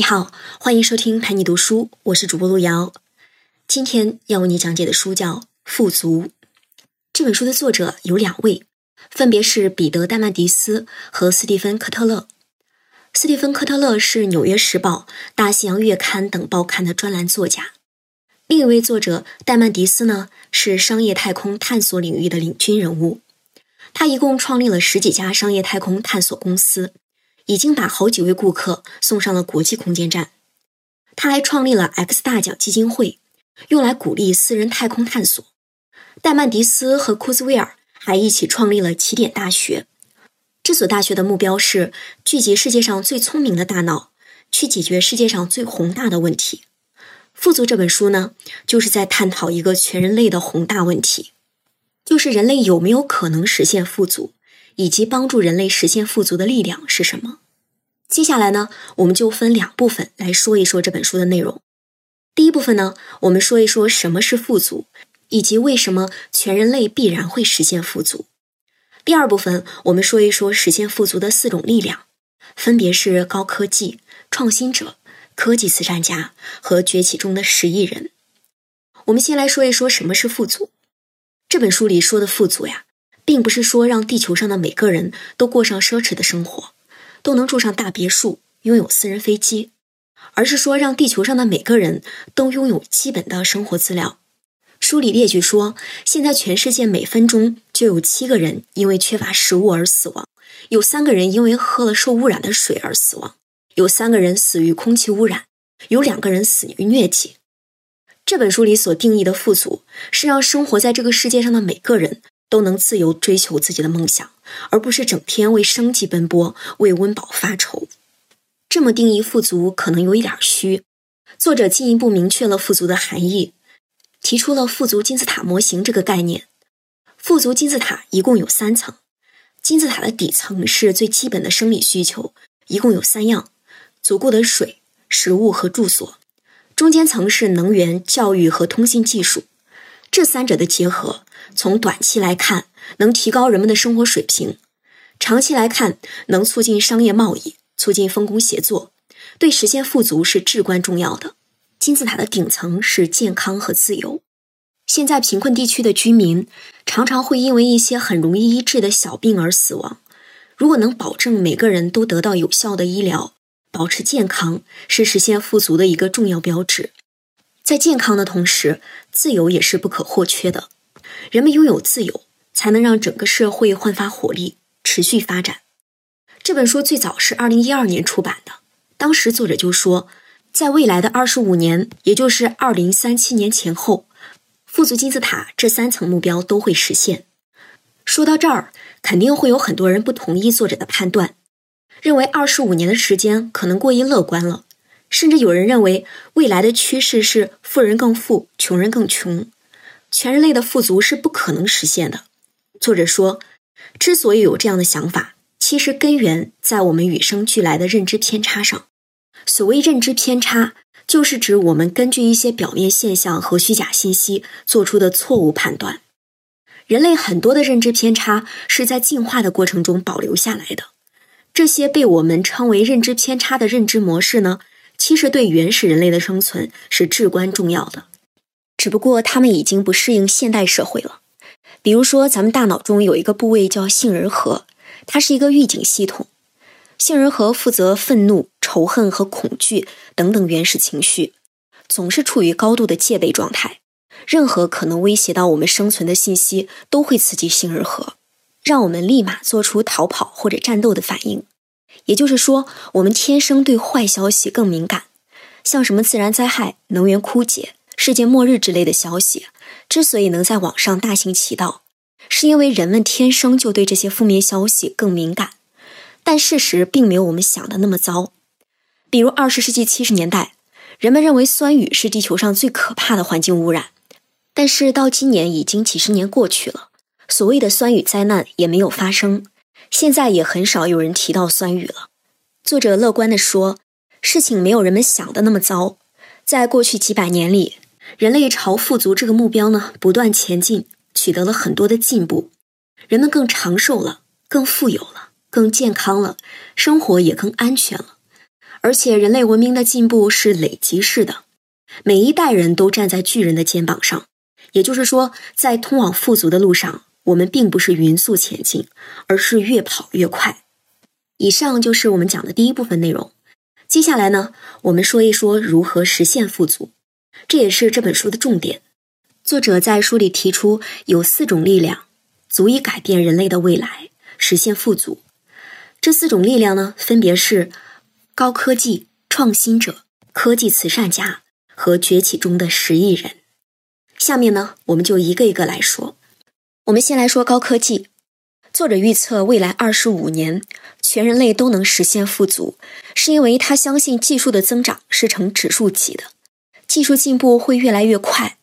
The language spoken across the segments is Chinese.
你好，欢迎收听陪你读书，我是主播路遥。今天要为你讲解的书叫《富足》。这本书的作者有两位，分别是彼得·戴曼迪斯和斯蒂芬·科特勒。斯蒂芬·科特勒是《纽约时报》《大西洋月刊》等报刊的专栏作家。另一位作者戴曼迪斯呢，是商业太空探索领域的领军人物。他一共创立了十几家商业太空探索公司。已经把好几位顾客送上了国际空间站。他还创立了 X 大奖基金会，用来鼓励私人太空探索。戴曼迪斯和库兹韦尔还一起创立了起点大学。这所大学的目标是聚集世界上最聪明的大脑，去解决世界上最宏大的问题。富足这本书呢，就是在探讨一个全人类的宏大问题，就是人类有没有可能实现富足。以及帮助人类实现富足的力量是什么？接下来呢，我们就分两部分来说一说这本书的内容。第一部分呢，我们说一说什么是富足，以及为什么全人类必然会实现富足。第二部分，我们说一说实现富足的四种力量，分别是高科技、创新者、科技慈善家和崛起中的十亿人。我们先来说一说什么是富足。这本书里说的富足呀。并不是说让地球上的每个人都过上奢侈的生活，都能住上大别墅，拥有私人飞机，而是说让地球上的每个人都拥有基本的生活资料。书里列举说，现在全世界每分钟就有七个人因为缺乏食物而死亡，有三个人因为喝了受污染的水而死亡，有三个人死于空气污染，有两个人死于疟疾。这本书里所定义的富足，是让生活在这个世界上的每个人。都能自由追求自己的梦想，而不是整天为生计奔波、为温饱发愁。这么定义富足可能有一点虚。作者进一步明确了富足的含义，提出了富足金字塔模型这个概念。富足金字塔一共有三层，金字塔的底层是最基本的生理需求，一共有三样：足够的水、食物和住所。中间层是能源、教育和通信技术。这三者的结合，从短期来看能提高人们的生活水平，长期来看能促进商业贸易，促进分工协作，对实现富足是至关重要的。金字塔的顶层是健康和自由。现在贫困地区的居民常常会因为一些很容易医治的小病而死亡。如果能保证每个人都得到有效的医疗，保持健康是实现富足的一个重要标志。在健康的同时，自由也是不可或缺的。人们拥有自由，才能让整个社会焕发活力，持续发展。这本书最早是二零一二年出版的，当时作者就说，在未来的二十五年，也就是二零三七年前后，富足金字塔这三层目标都会实现。说到这儿，肯定会有很多人不同意作者的判断，认为二十五年的时间可能过于乐观了。甚至有人认为，未来的趋势是富人更富，穷人更穷，全人类的富足是不可能实现的。作者说，之所以有这样的想法，其实根源在我们与生俱来的认知偏差上。所谓认知偏差，就是指我们根据一些表面现象和虚假信息做出的错误判断。人类很多的认知偏差是在进化的过程中保留下来的，这些被我们称为认知偏差的认知模式呢？其实对原始人类的生存是至关重要的，只不过他们已经不适应现代社会了。比如说，咱们大脑中有一个部位叫杏仁核，它是一个预警系统。杏仁核负责愤怒、仇恨和恐惧等等原始情绪，总是处于高度的戒备状态。任何可能威胁到我们生存的信息都会刺激杏仁核，让我们立马做出逃跑或者战斗的反应。也就是说，我们天生对坏消息更敏感，像什么自然灾害、能源枯竭、世界末日之类的消息，之所以能在网上大行其道，是因为人们天生就对这些负面消息更敏感。但事实并没有我们想的那么糟。比如，二十世纪七十年代，人们认为酸雨是地球上最可怕的环境污染，但是到今年已经几十年过去了，所谓的酸雨灾难也没有发生。现在也很少有人提到酸雨了。作者乐观地说：“事情没有人们想的那么糟。在过去几百年里，人类朝富足这个目标呢不断前进，取得了很多的进步。人们更长寿了，更富有了，更健康了，生活也更安全了。而且人类文明的进步是累积式的，每一代人都站在巨人的肩膀上。也就是说，在通往富足的路上，我们并不是匀速前进，而是越跑越快。以上就是我们讲的第一部分内容。接下来呢，我们说一说如何实现富足，这也是这本书的重点。作者在书里提出有四种力量，足以改变人类的未来，实现富足。这四种力量呢，分别是高科技创新者、科技慈善家和崛起中的十亿人。下面呢，我们就一个一个来说。我们先来说高科技。作者预测未来二十五年，全人类都能实现富足，是因为他相信技术的增长是呈指数级的，技术进步会越来越快。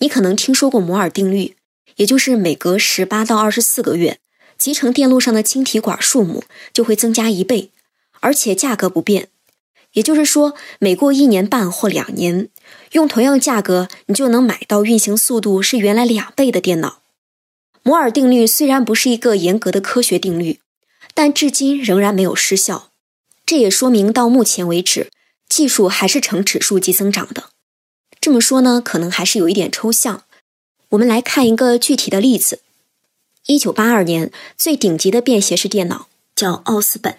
你可能听说过摩尔定律，也就是每隔十八到二十四个月，集成电路上的晶体管数目就会增加一倍，而且价格不变。也就是说，每过一年半或两年。用同样价格，你就能买到运行速度是原来两倍的电脑。摩尔定律虽然不是一个严格的科学定律，但至今仍然没有失效。这也说明到目前为止，技术还是呈指数级增长的。这么说呢，可能还是有一点抽象。我们来看一个具体的例子：一九八二年，最顶级的便携式电脑叫奥斯本，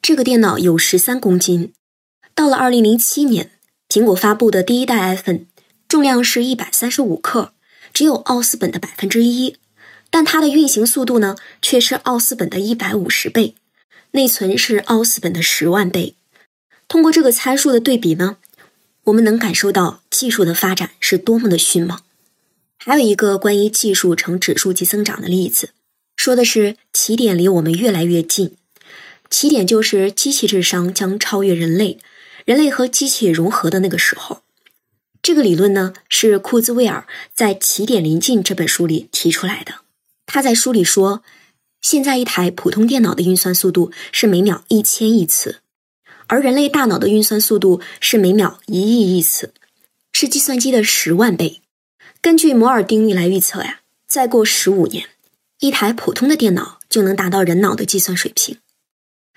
这个电脑有十三公斤。到了二零零七年。苹果发布的第一代 iPhone 重量是一百三十五克，只有奥斯本的百分之一，但它的运行速度呢却是奥斯本的一百五十倍，内存是奥斯本的十万倍。通过这个参数的对比呢，我们能感受到技术的发展是多么的迅猛。还有一个关于技术呈指数级增长的例子，说的是起点离我们越来越近，起点就是机器智商将超越人类。人类和机器融合的那个时候，这个理论呢是库兹韦尔在《起点临近》这本书里提出来的。他在书里说，现在一台普通电脑的运算速度是每秒一千亿次，而人类大脑的运算速度是每秒一亿亿次，是计算机的十万倍。根据摩尔定律来预测呀，再过十五年，一台普通的电脑就能达到人脑的计算水平；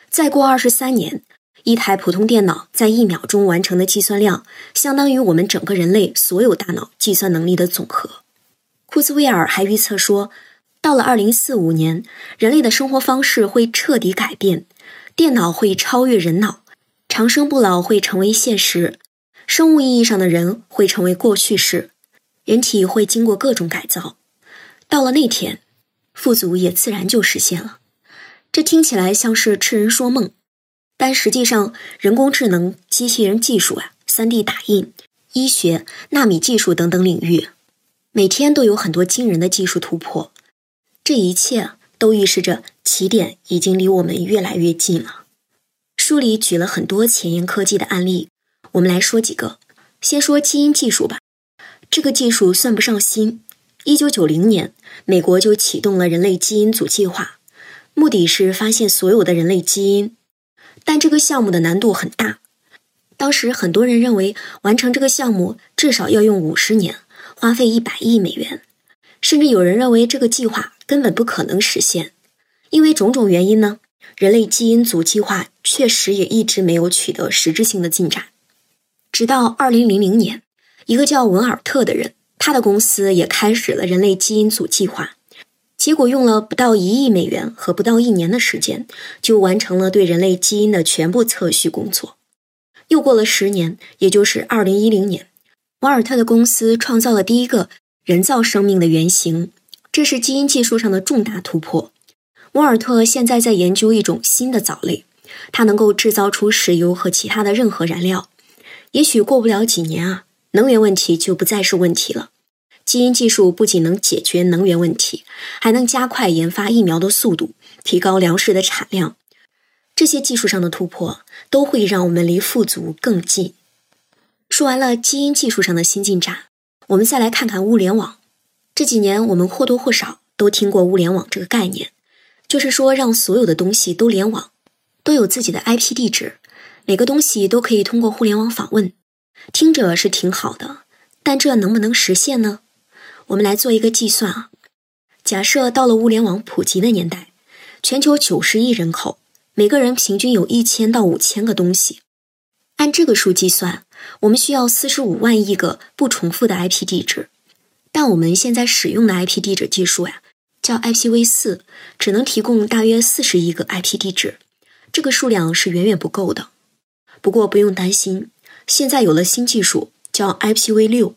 再过二十三年。一台普通电脑在一秒钟完成的计算量，相当于我们整个人类所有大脑计算能力的总和。库兹韦尔还预测说，到了二零四五年，人类的生活方式会彻底改变，电脑会超越人脑，长生不老会成为现实，生物意义上的人会成为过去式，人体会经过各种改造。到了那天，富足也自然就实现了。这听起来像是痴人说梦。但实际上，人工智能、机器人技术啊、3D 打印、医学、纳米技术等等领域，每天都有很多惊人的技术突破。这一切都预示着起点已经离我们越来越近了。书里举了很多前沿科技的案例，我们来说几个。先说基因技术吧，这个技术算不上新。1990年，美国就启动了人类基因组计划，目的是发现所有的人类基因。但这个项目的难度很大，当时很多人认为完成这个项目至少要用五十年，花费一百亿美元，甚至有人认为这个计划根本不可能实现。因为种种原因呢，人类基因组计划确实也一直没有取得实质性的进展。直到二零零零年，一个叫文尔特的人，他的公司也开始了人类基因组计划。结果用了不到一亿美元和不到一年的时间，就完成了对人类基因的全部测序工作。又过了十年，也就是二零一零年，瓦尔特的公司创造了第一个人造生命的原型，这是基因技术上的重大突破。沃尔特现在在研究一种新的藻类，它能够制造出石油和其他的任何燃料。也许过不了几年啊，能源问题就不再是问题了。基因技术不仅能解决能源问题，还能加快研发疫苗的速度，提高粮食的产量。这些技术上的突破都会让我们离富足更近。说完了基因技术上的新进展，我们再来看看物联网。这几年我们或多或少都听过物联网这个概念，就是说让所有的东西都联网，都有自己的 IP 地址，每个东西都可以通过互联网访问。听着是挺好的，但这能不能实现呢？我们来做一个计算啊，假设到了物联网普及的年代，全球九十亿人口，每个人平均有一千到五千个东西，按这个数计算，我们需要四十五万亿个不重复的 IP 地址。但我们现在使用的 IP 地址技术呀，叫 IPv4，只能提供大约四十亿个 IP 地址，这个数量是远远不够的。不过不用担心，现在有了新技术，叫 IPv6，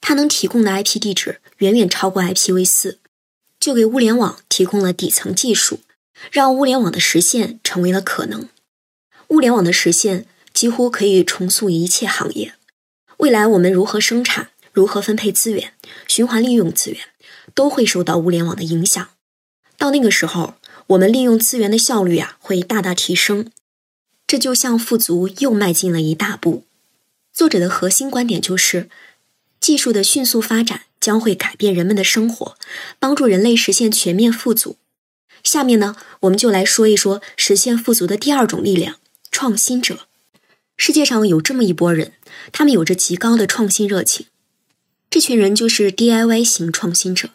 它能提供的 IP 地址远远超过 IPv4，就给物联网提供了底层技术，让物联网的实现成为了可能。物联网的实现几乎可以重塑一切行业。未来我们如何生产？如何分配资源、循环利用资源，都会受到物联网的影响。到那个时候，我们利用资源的效率啊会大大提升。这就向富足又迈进了一大步。作者的核心观点就是，技术的迅速发展将会改变人们的生活，帮助人类实现全面富足。下面呢，我们就来说一说实现富足的第二种力量——创新者。世界上有这么一拨人，他们有着极高的创新热情。这群人就是 DIY 型创新者。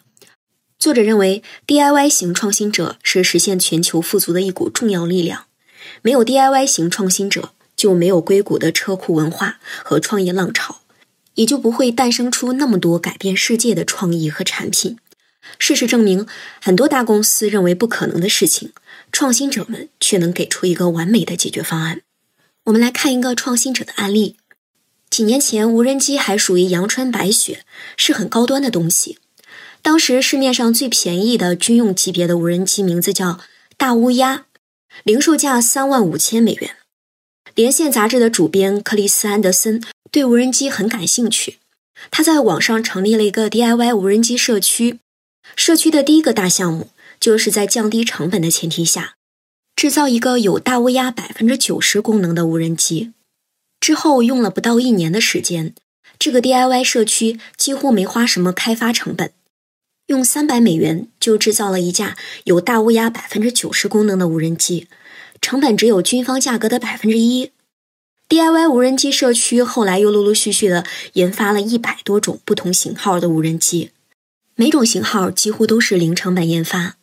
作者认为，DIY 型创新者是实现全球富足的一股重要力量。没有 DIY 型创新者，就没有硅谷的车库文化和创业浪潮，也就不会诞生出那么多改变世界的创意和产品。事实证明，很多大公司认为不可能的事情，创新者们却能给出一个完美的解决方案。我们来看一个创新者的案例。几年前，无人机还属于阳春白雪，是很高端的东西。当时市面上最便宜的军用级别的无人机名字叫“大乌鸦”，零售价三万五千美元。连线杂志的主编克里斯·安德森对无人机很感兴趣，他在网上成立了一个 DIY 无人机社区。社区的第一个大项目就是在降低成本的前提下，制造一个有大乌鸦百分之九十功能的无人机。之后用了不到一年的时间，这个 DIY 社区几乎没花什么开发成本，用三百美元就制造了一架有大乌鸦百分之九十功能的无人机，成本只有军方价格的百分之一。DIY 无人机社区后来又陆陆续续的研发了一百多种不同型号的无人机，每种型号几乎都是零成本研发。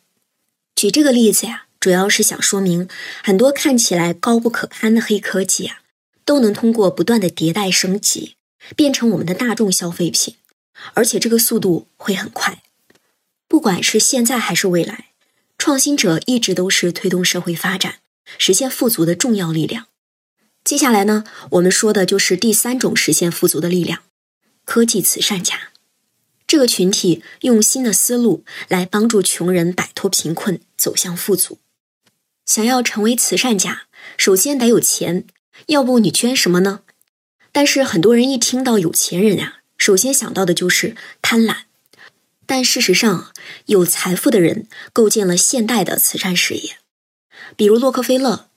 举这个例子呀，主要是想说明很多看起来高不可攀的黑科技啊。都能通过不断的迭代升级，变成我们的大众消费品，而且这个速度会很快。不管是现在还是未来，创新者一直都是推动社会发展、实现富足的重要力量。接下来呢，我们说的就是第三种实现富足的力量——科技慈善家。这个群体用新的思路来帮助穷人摆脱贫困，走向富足。想要成为慈善家，首先得有钱。要不你捐什么呢？但是很多人一听到有钱人呀，首先想到的就是贪婪。但事实上，有财富的人构建了现代的慈善事业。比如洛克菲勒，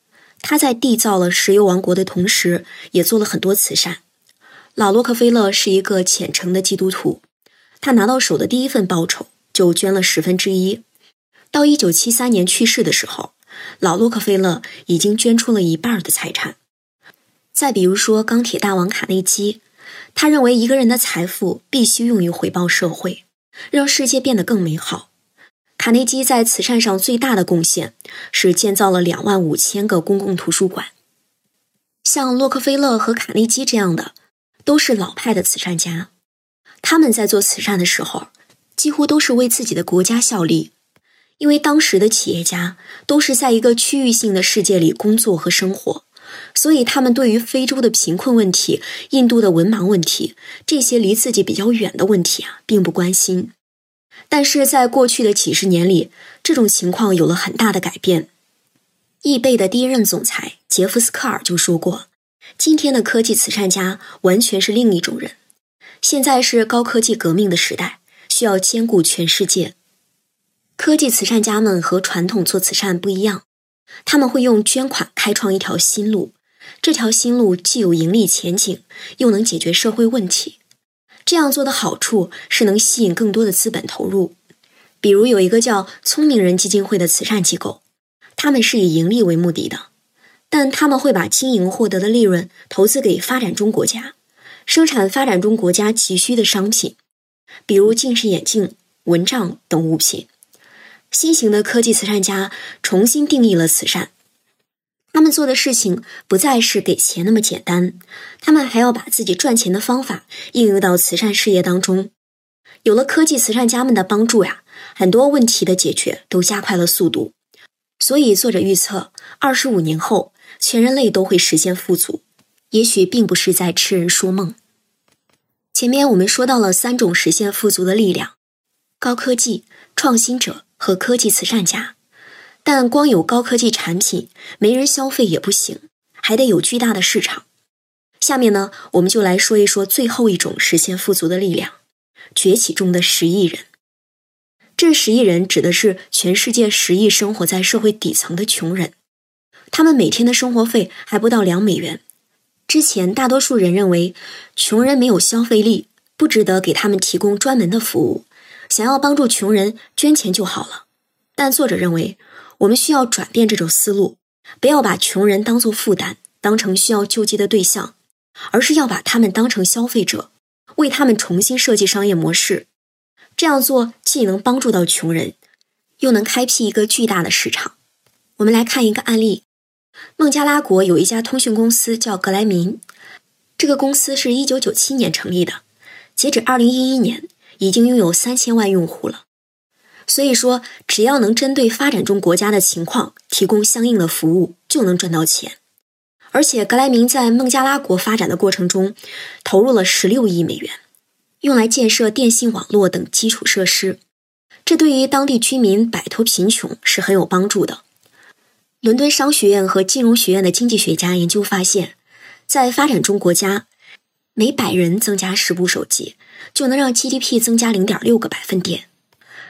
他在缔造了石油王国的同时，也做了很多慈善。老洛克菲勒是一个虔诚的基督徒，他拿到手的第一份报酬就捐了十分之一。到一九七三年去世的时候，老洛克菲勒已经捐出了一半的财产。再比如说，钢铁大王卡内基，他认为一个人的财富必须用于回报社会，让世界变得更美好。卡内基在慈善上最大的贡献是建造了两万五千个公共图书馆。像洛克菲勒和卡内基这样的，都是老派的慈善家。他们在做慈善的时候，几乎都是为自己的国家效力，因为当时的企业家都是在一个区域性的世界里工作和生活。所以，他们对于非洲的贫困问题、印度的文盲问题这些离自己比较远的问题啊，并不关心。但是在过去的几十年里，这种情况有了很大的改变。易贝的第一任总裁杰夫斯科尔就说过：“今天的科技慈善家完全是另一种人。现在是高科技革命的时代，需要兼顾全世界。科技慈善家们和传统做慈善不一样。”他们会用捐款开创一条新路，这条新路既有盈利前景，又能解决社会问题。这样做的好处是能吸引更多的资本投入。比如有一个叫“聪明人基金会”的慈善机构，他们是以盈利为目的的，但他们会把经营获得的利润投资给发展中国家，生产发展中国家急需的商品，比如近视眼镜、蚊帐等物品。新型的科技慈善家重新定义了慈善，他们做的事情不再是给钱那么简单，他们还要把自己赚钱的方法应用到慈善事业当中。有了科技慈善家们的帮助呀，很多问题的解决都加快了速度。所以，作者预测，二十五年后，全人类都会实现富足。也许并不是在痴人说梦。前面我们说到了三种实现富足的力量：高科技、创新者和科技慈善家。但光有高科技产品，没人消费也不行，还得有巨大的市场。下面呢，我们就来说一说最后一种实现富足的力量——崛起中的十亿人。这十亿人指的是全世界十亿生活在社会底层的穷人，他们每天的生活费还不到两美元。之前大多数人认为，穷人没有消费力，不值得给他们提供专门的服务，想要帮助穷人捐钱就好了。但作者认为。我们需要转变这种思路，不要把穷人当作负担，当成需要救济的对象，而是要把他们当成消费者，为他们重新设计商业模式。这样做既能帮助到穷人，又能开辟一个巨大的市场。我们来看一个案例：孟加拉国有一家通讯公司叫格莱明，这个公司是一九九七年成立的，截止二零一一年，已经拥有三千万用户了。所以说，只要能针对发展中国家的情况提供相应的服务，就能赚到钱。而且，格莱明在孟加拉国发展的过程中，投入了十六亿美元，用来建设电信网络等基础设施。这对于当地居民摆脱贫穷是很有帮助的。伦敦商学院和金融学院的经济学家研究发现，在发展中国家，每百人增加十部手机，就能让 GDP 增加零点六个百分点。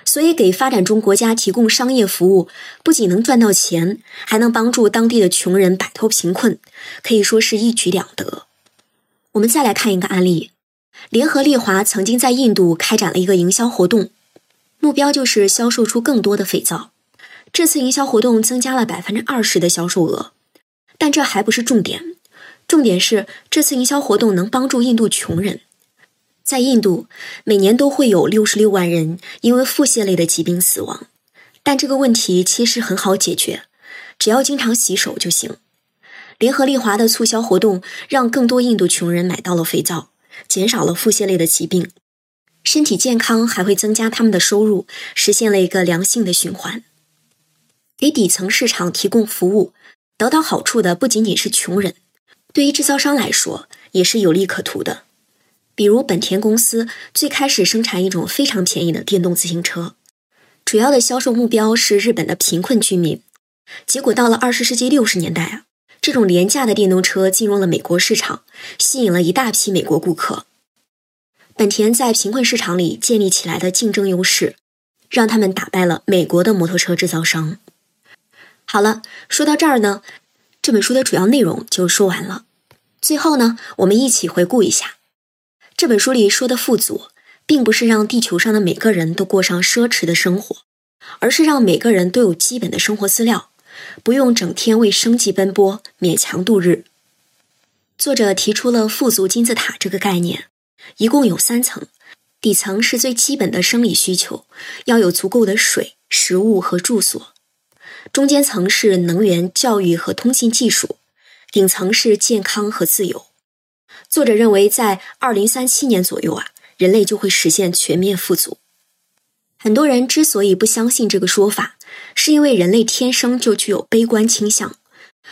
所以，给发展中国家提供商业服务，不仅能赚到钱，还能帮助当地的穷人摆脱贫困，可以说是一举两得。我们再来看一个案例：联合利华曾经在印度开展了一个营销活动，目标就是销售出更多的肥皂。这次营销活动增加了百分之二十的销售额，但这还不是重点，重点是这次营销活动能帮助印度穷人。在印度，每年都会有六十六万人因为腹泻类的疾病死亡，但这个问题其实很好解决，只要经常洗手就行。联合利华的促销活动让更多印度穷人买到了肥皂，减少了腹泻类的疾病，身体健康还会增加他们的收入，实现了一个良性的循环。给底层市场提供服务，得到好处的不仅仅是穷人，对于制造商来说也是有利可图的。比如本田公司最开始生产一种非常便宜的电动自行车，主要的销售目标是日本的贫困居民。结果到了二十世纪六十年代啊，这种廉价的电动车进入了美国市场，吸引了一大批美国顾客。本田在贫困市场里建立起来的竞争优势，让他们打败了美国的摩托车制造商。好了，说到这儿呢，这本书的主要内容就说完了。最后呢，我们一起回顾一下。这本书里说的富足，并不是让地球上的每个人都过上奢侈的生活，而是让每个人都有基本的生活资料，不用整天为生计奔波，勉强度日。作者提出了富足金字塔这个概念，一共有三层，底层是最基本的生理需求，要有足够的水、食物和住所；中间层是能源、教育和通信技术；顶层是健康和自由。作者认为，在二零三七年左右啊，人类就会实现全面富足。很多人之所以不相信这个说法，是因为人类天生就具有悲观倾向。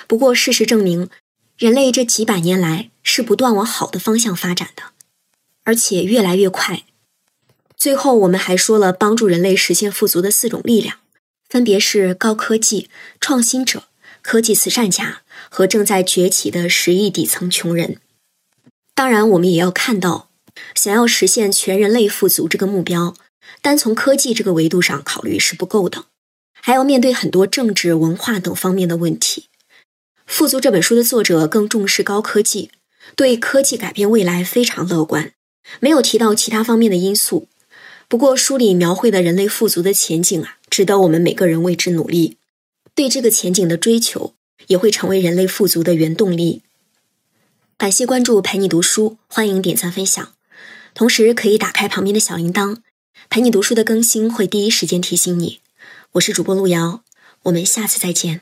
不过，事实证明，人类这几百年来是不断往好的方向发展的，而且越来越快。最后，我们还说了帮助人类实现富足的四种力量，分别是高科技、创新者、科技慈善家和正在崛起的十亿底层穷人。当然，我们也要看到，想要实现全人类富足这个目标，单从科技这个维度上考虑是不够的，还要面对很多政治、文化等方面的问题。《富足》这本书的作者更重视高科技，对科技改变未来非常乐观，没有提到其他方面的因素。不过，书里描绘的人类富足的前景啊，值得我们每个人为之努力。对这个前景的追求，也会成为人类富足的原动力。感谢关注陪你读书，欢迎点赞分享，同时可以打开旁边的小铃铛，陪你读书的更新会第一时间提醒你。我是主播路遥，我们下次再见。